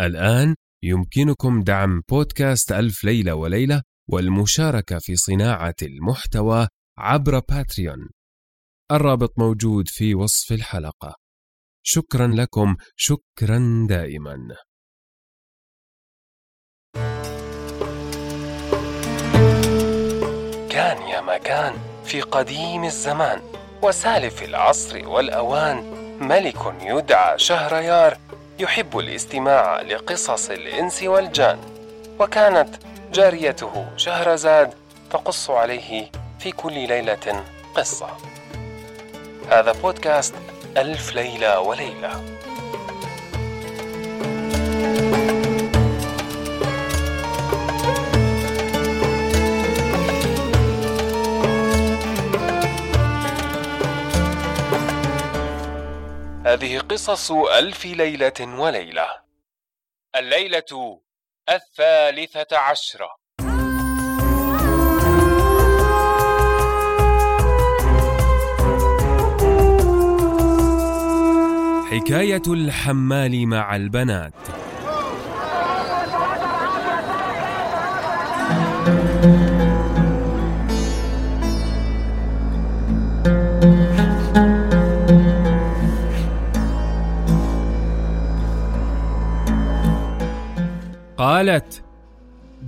الآن يمكنكم دعم بودكاست ألف ليلة وليلة والمشاركة في صناعة المحتوى عبر باتريون. الرابط موجود في وصف الحلقة. شكرا لكم شكرا دائما. كان يا مكان في قديم الزمان وسالف العصر والأوان ملك يدعى شهريار يحب الاستماع لقصص الإنس والجان وكانت جاريته شهرزاد تقص عليه في كل ليلة قصة. هذا بودكاست ألف ليلة وليلة. هذه قصص ألف ليلة وليلة. الليلة الثالثة عشرة. حكاية الحمال مع البنات. قالت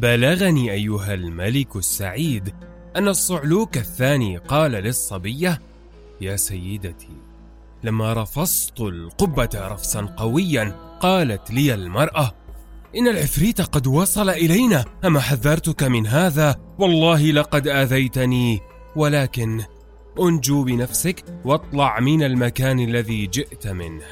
بلغني أيها الملك السعيد أن الصعلوك الثاني قال للصبية يا سيدتي لما رفصت القبة رفسا قويا قالت لي المرأة ان العفريت قد وصل إلينا أما حذرتك من هذا؟ والله لقد آذيتني ولكن أنجو بنفسك واطلع من المكان الذي جئت منه.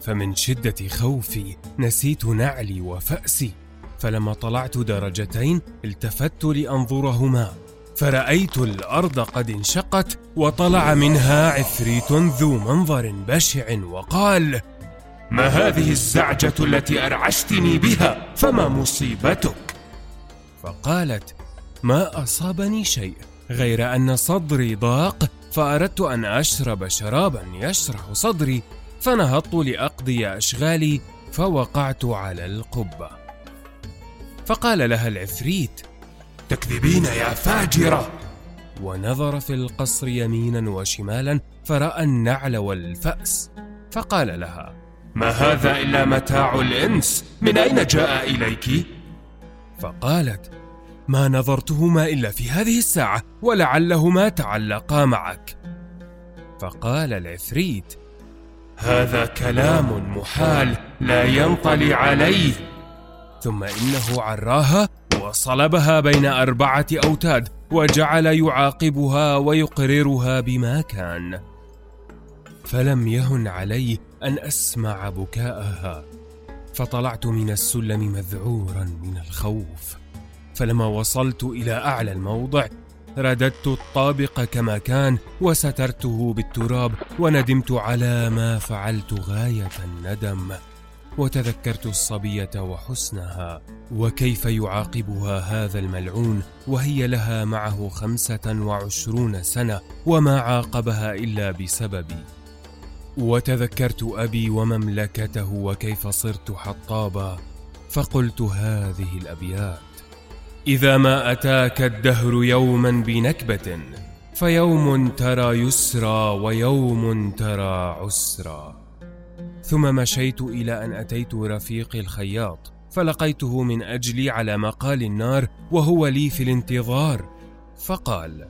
فمن شدة خوفي نسيت نعلي وفأسي فلما طلعت درجتين التفت لأنظرهما فرأيت الأرض قد انشقت وطلع منها عفريت ذو منظر بشع وقال ما هذه الزعجة التي أرعشتني بها؟ فما مصيبتك؟ فقالت ما أصابني شيء غير أن صدري ضاق فأردت أن أشرب شرابا يشرح صدري فنهضت لأقضي أشغالي فوقعت على القبة. فقال لها العفريت تكذبين يا فاجرة. ونظر في القصر يمينا وشمالا فرأى النعل والفأس فقال لها ما هذا إلا متاع الإنس من أين جاء إليك؟ فقالت ما نظرتهما إلا في هذه الساعة ولعلهما تعلقا معك. فقال العفريت هذا كلام محال لا ينطلي عليه. ثم إنه عراها وصلبها بين أربعة أوتاد وجعل يعاقبها ويقررها بما كان. فلم يهن علي أن أسمع بكاءها. فطلعت من السلم مذعورا من الخوف. فلما وصلت إلى أعلى الموضع رددت الطابق كما كان وسترته بالتراب وندمت على ما فعلت غاية الندم. وتذكرت الصبية وحسنها وكيف يعاقبها هذا الملعون وهي لها معه خمسة وعشرون سنة وما عاقبها إلا بسببي وتذكرت أبي ومملكته وكيف صرت حطابا فقلت هذه الأبيات. إذا ما أتاك الدهر يوما بنكبة فيوم ترى يسرا ويوم ترى عسرا. ثم مشيت إلى أن أتيت رفيقي الخياط فلقيته من أجلي على مقال النار وهو لي في الانتظار فقال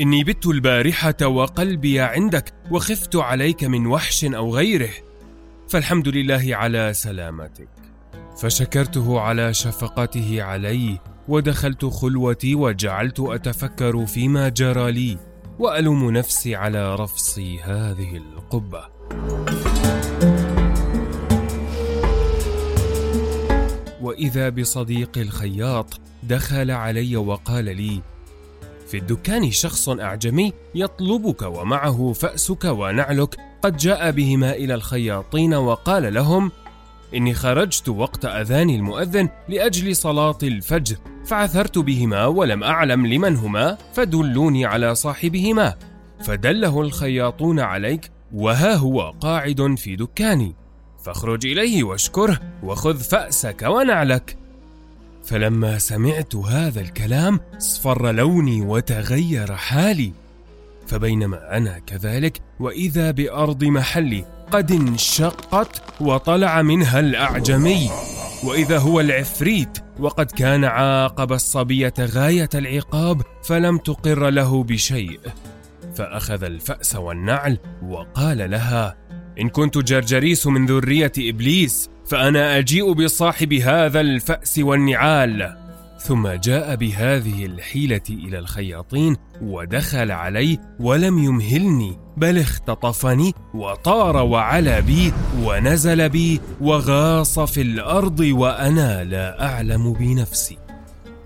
إني بت البارحة وقلبي عندك وخفت عليك من وحش أو غيره فالحمد لله على سلامتك. فشكرته على شفقته علي ودخلت خلوتي وجعلت أتفكر فيما جرى لي وألوم نفسي على رفصي هذه القبة. وإذا بصديقي الخياط دخل علي وقال لي في الدكان شخص أعجمي يطلبك ومعه فأسك ونعلك. قد جاء بهما إلى الخياطين وقال لهم إني خرجت وقت أذان المؤذن لأجل صلاة الفجر فعثرت بهما ولم أعلم لمن هما فدلوني على صاحبهما فدله الخياطون عليك وها هو قاعد في دكاني. فاخرج إليه واشكره وخذ فأسك ونعلك. فلما سمعت هذا الكلام اصفر لوني وتغير حالي. فبينما أنا كذلك وإذا بأرض محلي قد انشقت وطلع منها الأعجمي. وإذا هو العفريت وقد كان عاقب الصبية غاية العقاب فلم تقر له بشيء. فأخذ الفأس والنعل وقال لها إن كنت جرجريس من ذرية إبليس فأنا أجيء بصاحب هذا الفأس والنعال. ثم جاء بهذه الحيلة إلى الخياطين ودخل علي ولم يمهلني بل اختطفني وطار وعلى بي ونزل بي وغاص في الأرض وأنا لا أعلم بنفسي.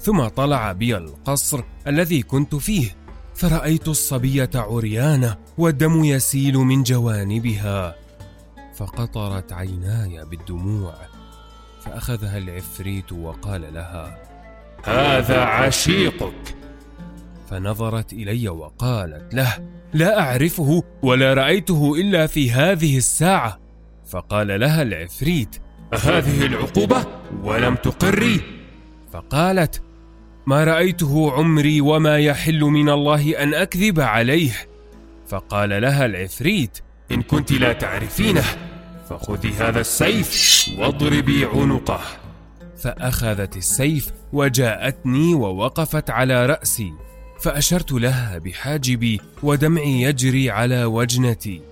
ثم طلع بي القصر الذي كنت فيه فرأيت الصبية عريانة والدم يسيل من جوانبها فقطرت عيناي بالدموع فأخذها العفريت وقال لها هذا عشيقك. فنظرت إلي وقالت له لا أعرفه ولا رأيته إلا في هذه الساعة. فقال لها العفريت هذه العقوبة؟ ولم تقري. فقالت ما رأيته عمري وما يحل من الله أن أكذب عليه. فقال لها العفريت إن كنت لا تعرفينه فخذي هذا السيف واضربي عنقه. فأخذت السيف وجاءتني ووقفت على رأسي فأشرت لها بحاجبي ودمعي يجري على وجنتي.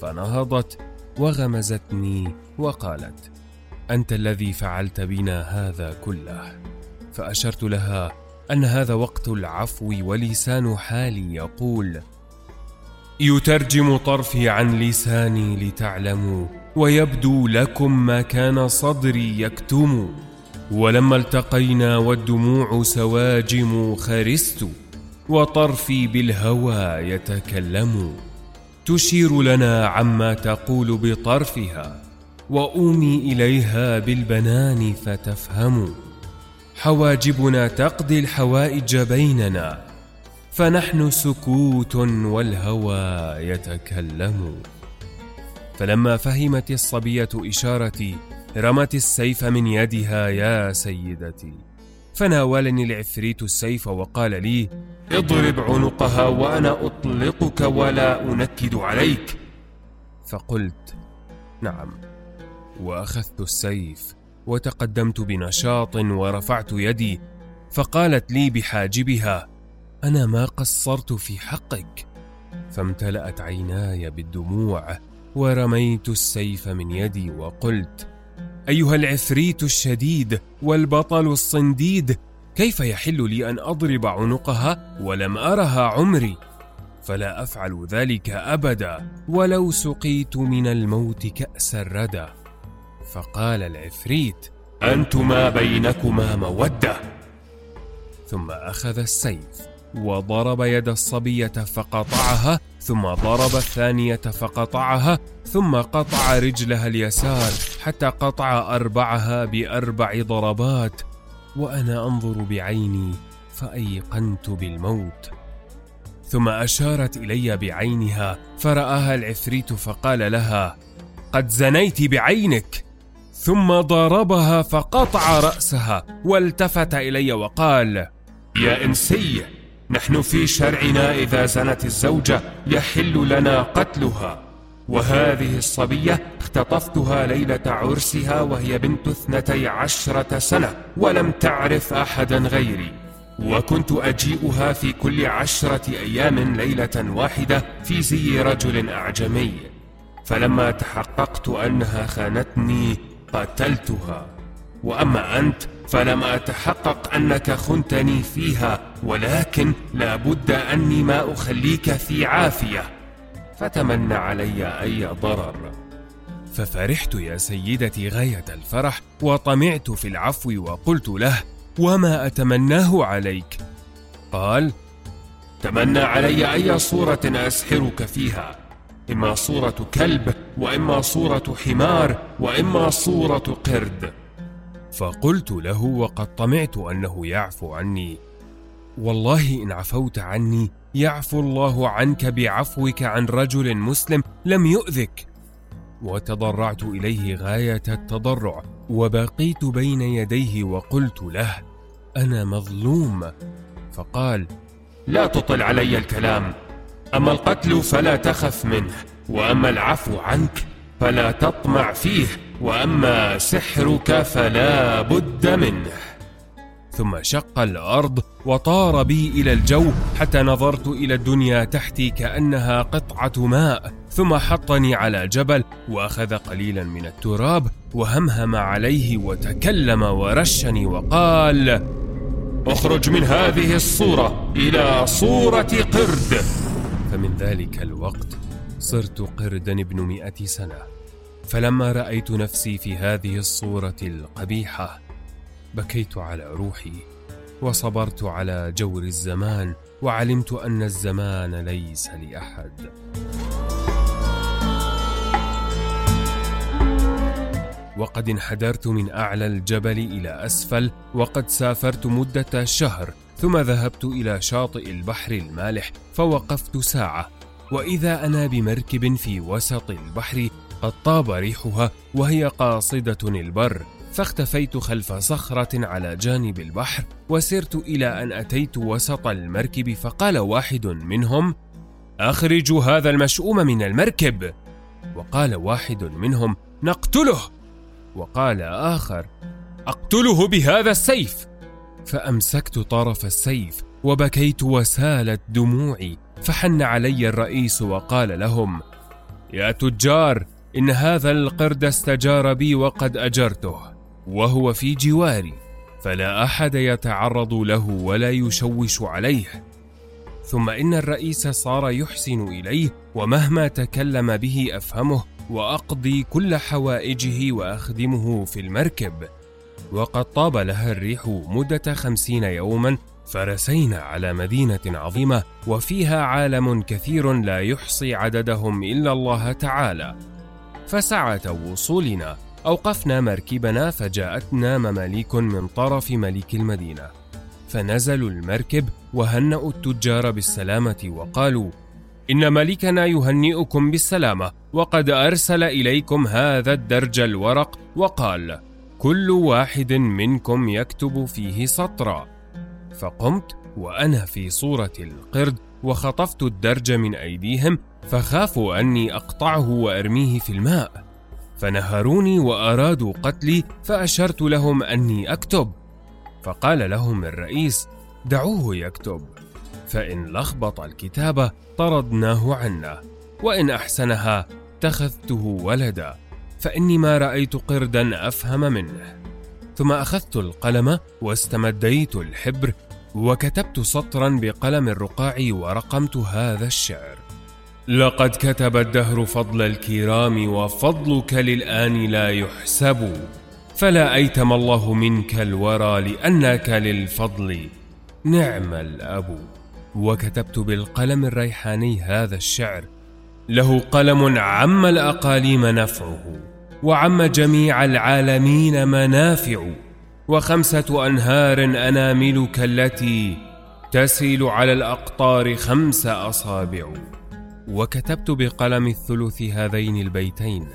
فنهضت وغمزتني وقالت أنت الذي فعلت بنا هذا كله. فأشرت لها أن هذا وقت العفو ولسان حالي يقول يترجم طرفي عن لساني لتعلموا ويبدو لكم ما كان صدري يكتم. ولما التقينا والدموع سواجم خرست وطرفي بالهوى يتكلم. تشير لنا عما تقول بطرفها وأومي إليها بالبنان فتفهم. حواجبنا تقضي الحوائج بيننا فنحن سكوت والهوى يتكلم. فلما فهمت الصبية إشارتي رمت السيف من يدها يا سيدتي. فناولني العفريت السيف وقال لي اضرب عنقها وأنا أطلقك ولا أنكد عليك. فقلت نعم. وأخذت السيف وتقدمت بنشاط ورفعت يدي فقالت لي بحاجبها أنا ما قصرت في حقك. فامتلأت عيناي بالدموع ورميت السيف من يدي وقلت أيها العفريت الشديد والبطل الصنديد كيف يحل لي أن أضرب عنقها ولم أرها عمري؟ فلا أفعل ذلك أبدا ولو سقيت من الموت كأس الردى. فقال العفريت أنتما بينكما مودة. ثم أخذ السيف. وضرب يد الصبية فقطعها ثم ضرب الثانية فقطعها ثم قطع رجلها اليسار حتى قطع أربعها بأربع ضربات. وأنا أنظر بعيني فأيقنت بالموت. ثم أشارت إلي بعينها فرآها العفريت فقال لها قد زنيت بعينك. ثم ضربها فقطع رأسها والتفت إلي وقال يا إنسي نحن في شرعنا إذا زنت الزوجة يحل لنا قتلها. وهذه الصبية اختطفتها ليلة عرسها وهي بنت اثنتي عشرة سنة ولم تعرف أحدا غيري. وكنت أجيئها في كل عشرة أيام ليلة واحدة في زي رجل أعجمي. فلما تحققت أنها خانتني قتلتها. وأما أنت فلم أتحقق أنك خنتني فيها. ولكن لابد أني ما أخليك في عافية. فتمنى علي أي ضرر. ففرحت يا سيدتي غاية الفرح وطمعت في العفو وقلت له وما أتمناه عليك؟ قال تمنى علي أي صورة أسحرك فيها؟ إما صورة كلب وإما صورة حمار وإما صورة قرد. فقلت له وقد طمعت أنه يعفو عني. والله إن عفوت عني يعفو الله عنك بعفوك عن رجل مسلم لم يؤذك. وتضرعت إليه غاية التضرع وبقيت بين يديه وقلت له أنا مظلوم. فقال لا تطل علي الكلام أما القتل فلا تخف منه وأما العفو عنك فلا تطمع فيه وأما سحرك فلا بد منه. ثم شق الأرض وطار بي إلى الجو حتى نظرت إلى الدنيا تحتي كأنها قطعة ماء ثم حطني على جبل وأخذ قليلا من التراب وهمهم عليه وتكلم ورشني وقال اخرج من هذه الصورة إلى صورة قرد. فمن ذلك الوقت صرت قردا ابن مئة سنة فلما رأيت نفسي في هذه الصورة القبيحة بكيت على روحي وصبرت على جور الزمان وعلمت أن الزمان ليس لأحد. وقد انحدرت من أعلى الجبل إلى أسفل وقد سافرت مدة شهر ثم ذهبت إلى شاطئ البحر المالح فوقفت ساعة. وإذا أنا بمركب في وسط البحر قد طاب ريحها وهي قاصدة البر. فاختفيت خلف صخرة على جانب البحر وسرت إلى أن أتيت وسط المركب فقال واحد منهم: أخرجوا هذا المشؤوم من المركب. وقال واحد منهم: نقتله. وقال آخر: أقتله بهذا السيف. فأمسكت طرف السيف وبكيت وسالت دموعي فحن علي الرئيس وقال لهم: يا تجار إن هذا القرد استجار بي وقد أجرته. وهو في جواري فلا أحد يتعرض له ولا يشوش عليه. ثم إن الرئيس صار يحسن إليه ومهما تكلم به أفهمه وأقضي كل حوائجه وأخدمه في المركب. وقد طاب لها الريح مدة خمسين يوما فرسينا على مدينة عظيمة وفيها عالم كثير لا يحصي عددهم إلا الله تعالى. فسعه وصولنا أوقفنا مركبنا فجاءتنا مماليك من طرف ملك المدينة. فنزلوا المركب وهنأوا التجار بالسلامة وقالوا إن ملكنا يهنئكم بالسلامة وقد أرسل إليكم هذا الدرج الورق وقال كل واحد منكم يكتب فيه سطرا. فقمت وأنا في صورة القرد وخطفت الدرج من أيديهم فخافوا أني أقطعه وأرميه في الماء. فنهروني وأرادوا قتلي فأشرت لهم أني أكتب. فقال لهم الرئيس دعوه يكتب. فإن لخبط الكتابه طردناه عنا وإن أحسنها اتخذته ولدا فإني ما رأيت قردا أفهم منه. ثم أخذت القلم واستمديت الحبر وكتبت سطرا بقلم الرقاع ورقمت هذا الشعر. لقد كتب الدهر فضل الكرام وفضلك للآن لا يحسب. فلا أيتم الله منك الورى لأنك للفضل. نعم الأب. وكتبت بالقلم الريحاني هذا الشعر. له قلم عم الأقاليم نفعه وعم جميع العالمين منافع. وخمسة أنهار أناملك التي تسيل على الأقطار خمس أصابع. وكتبت بقلم الثلث هذين البيتين.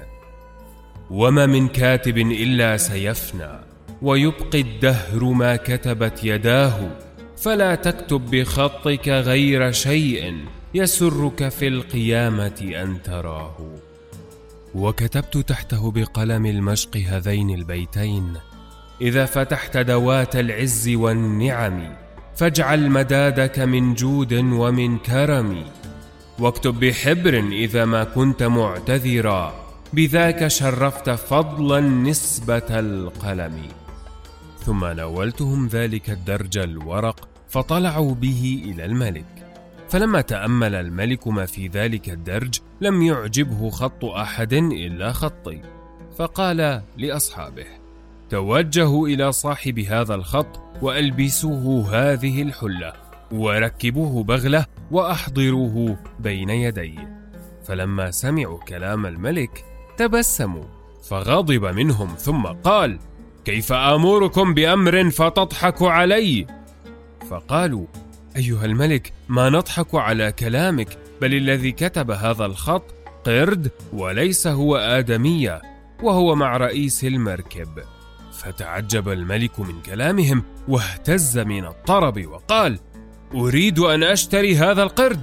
وما من كاتب إلا سيفنى ويبقي الدهر ما كتبت يداه. فلا تكتب بخطك غير شيء يسرك في القيامة أن تراه. وكتبت تحته بقلم المشق هذين البيتين. إذا فتحت دوات العز والنعم فاجعل مدادك من جود ومن كرم. واكتب بحبر إذا ما كنت معتذرا. بذاك شرفت فضلا نسبة القلم. ثم ناولتهم ذلك الدرج الورق فطلعوا به إلى الملك. فلما تأمل الملك ما في ذلك الدرج لم يعجبه خط أحد إلا خطي. فقال لأصحابه توجهوا إلى صاحب هذا الخط وألبسوه هذه الحلة. وركبوه بغلة وأحضروه بين يديه فلما سمعوا كلام الملك تبسموا فغضب منهم ثم قال كيف امركم بأمر فتضحك علي؟ فقالوا أيها الملك ما نضحك على كلامك بل الذي كتب هذا الخط قرد وليس هو آدمية وهو مع رئيس المركب. فتعجب الملك من كلامهم واهتز من الطرب وقال أريد أن أشتري هذا القرد.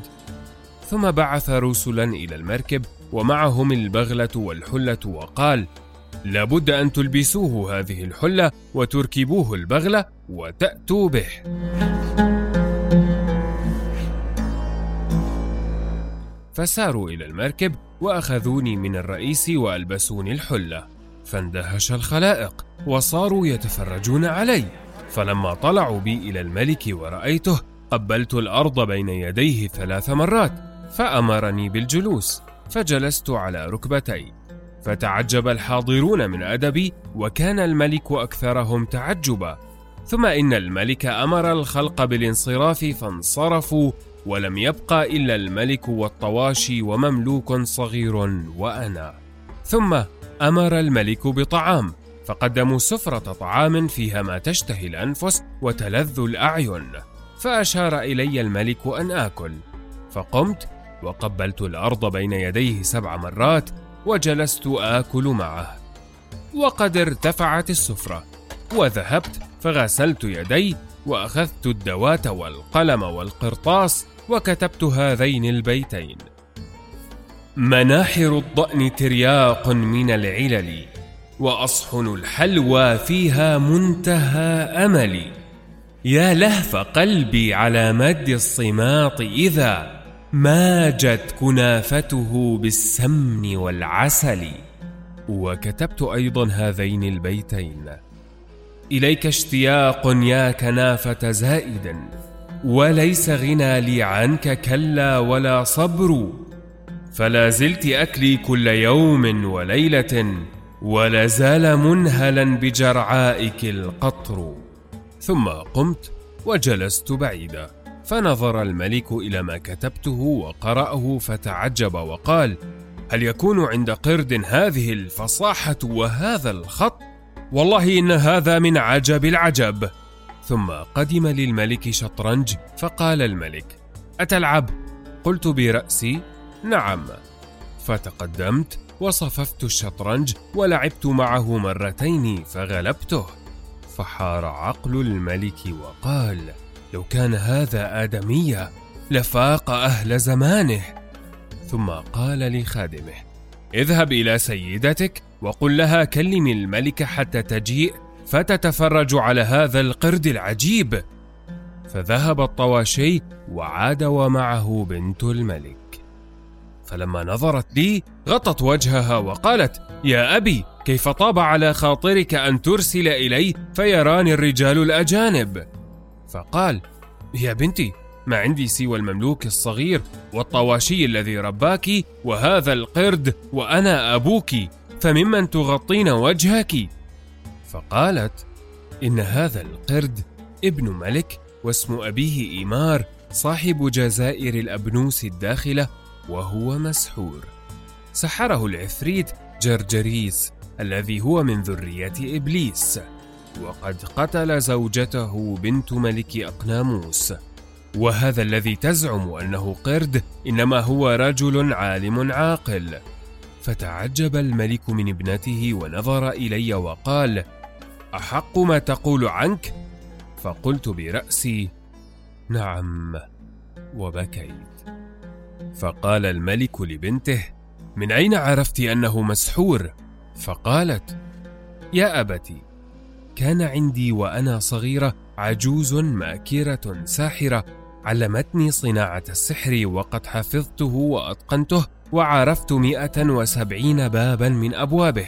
ثم بعث رسلا إلى المركب ومعهم البغلة والحلة وقال لابد أن تلبسوه هذه الحلة وتركبوه البغلة وتأتوا به. فساروا إلى المركب وأخذوني من الرئيس وألبسوني الحلة. فاندهش الخلائق وصاروا يتفرجون علي. فلما طلعوا بي إلى الملك ورأيته قبلت الأرض بين يديه ثلاث مرات فأمرني بالجلوس فجلست على ركبتي. فتعجب الحاضرون من أدبي وكان الملك أكثرهم تعجبا. ثم إن الملك أمر الخلق بالانصراف فانصرفوا ولم يبق إلا الملك والطواشي ومملوك صغير وأنا. ثم أمر الملك بطعام فقدموا سفرة طعام فيها ما تشتهي الأنفس وتلذ الأعين. فأشار إلي الملك أن آكل. فقمت وقبلت الأرض بين يديه سبع مرات وجلست آكل معه. وقد ارتفعت السفرة. وذهبت فغسلت يدي وأخذت الدوات والقلم والقرطاس وكتبت هذين البيتين. مناحر الضأن ترياق من العلل وأصحن الحلوى فيها منتهى أملي. يا لهف قلبي على مد الصماط إذا ماجت كنافته بالسمن والعسل. وكتبت أيضا هذين البيتين. إليك اشتياق يا كنافة زائد. وليس غنى لي عنك كلا ولا صبر. فلا زلت أكلي كل يوم وليلة. ولا زال منهلا بجرعائك القطر. ثم قمت وجلست بعيدا فنظر الملك إلى ما كتبته وقرأه فتعجب وقال هل يكون عند قرد هذه الفصاحة وهذا الخط؟ والله إن هذا من عجب العجب ثم قدم للملك شطرنج فقال الملك أتلعب؟ قلت برأسي نعم فتقدمت وصففت الشطرنج ولعبت معه مرتين فغلبته فحار عقل الملك وقال لو كان هذا ادميا لفاق أهل زمانه. ثم قال لخادمه اذهب إلى سيدتك وقل لها كلمي الملك حتى تجيء فتتفرج على هذا القرد العجيب. فذهب الطواشي وعاد ومعه بنت الملك. فلما نظرت لي غطت وجهها وقالت يا أبي كيف طاب على خاطرك أن ترسل الي فيراني الرجال الأجانب. فقال يا بنتي ما عندي سوى المملوك الصغير والطواشي الذي رباك وهذا القرد وأنا أبوك فممن تغطين وجهك؟ فقالت إن هذا القرد ابن ملك واسم أبيه إيمار صاحب جزائر الأبنوس الداخلة وهو مسحور. سحره العفريت جرجريس. الذي هو من ذرية إبليس وقد قتل زوجته بنت ملك أقناموس. وهذا الذي تزعم أنه قرد إنما هو رجل عالم عاقل. فتعجب الملك من ابنته ونظر إلي وقال أحق ما تقول عنك؟ فقلت برأسي نعم. وبكيت. فقال الملك لبنته من أين عرفت أنه مسحور؟ فقالت يا أبتي كان عندي وأنا صغيرة عجوز مأكرة ساحرة علمتني صناعة السحر وقد حفظته وأتقنته وعرفت مئة وسبعين بابا من أبوابه.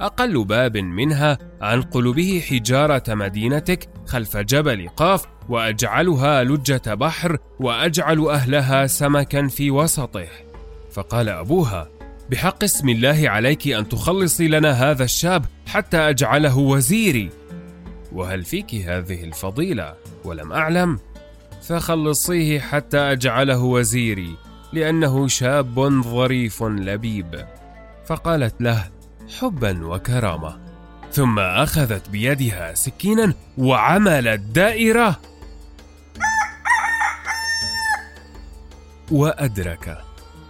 أقل باب منها أنقل به حجارة مدينتك خلف جبل قاف وأجعلها لجة بحر وأجعل أهلها سمكا في وسطه. فقال أبوها بحق اسم الله عليك أن تخلصي لنا هذا الشاب حتى أجعله وزيري. وهل فيك هذه الفضيلة؟ ولم أعلم. فخلصيه حتى أجعله وزيري لأنه شاب ظريف لبيب. فقالت له حبا وكرامة. ثم أخذت بيدها سكينا وعملت دائرة. وأدرك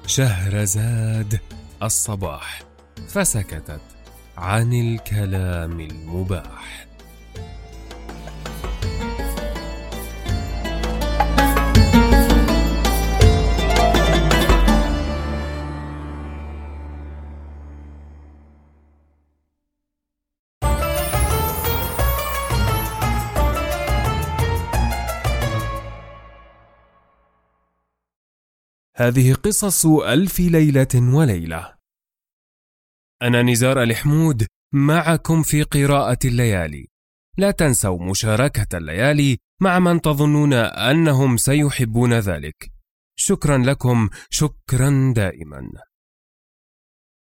شهرزاد الصباح فسكتت عن الكلام المباح. هذه قصص ألف ليلة وليلة. أنا نزار الحمود معكم في قراءة الليالي. لا تنسوا مشاركة الليالي مع من تظنون أنهم سيحبون ذلك. شكرا لكم، شكرا دائما.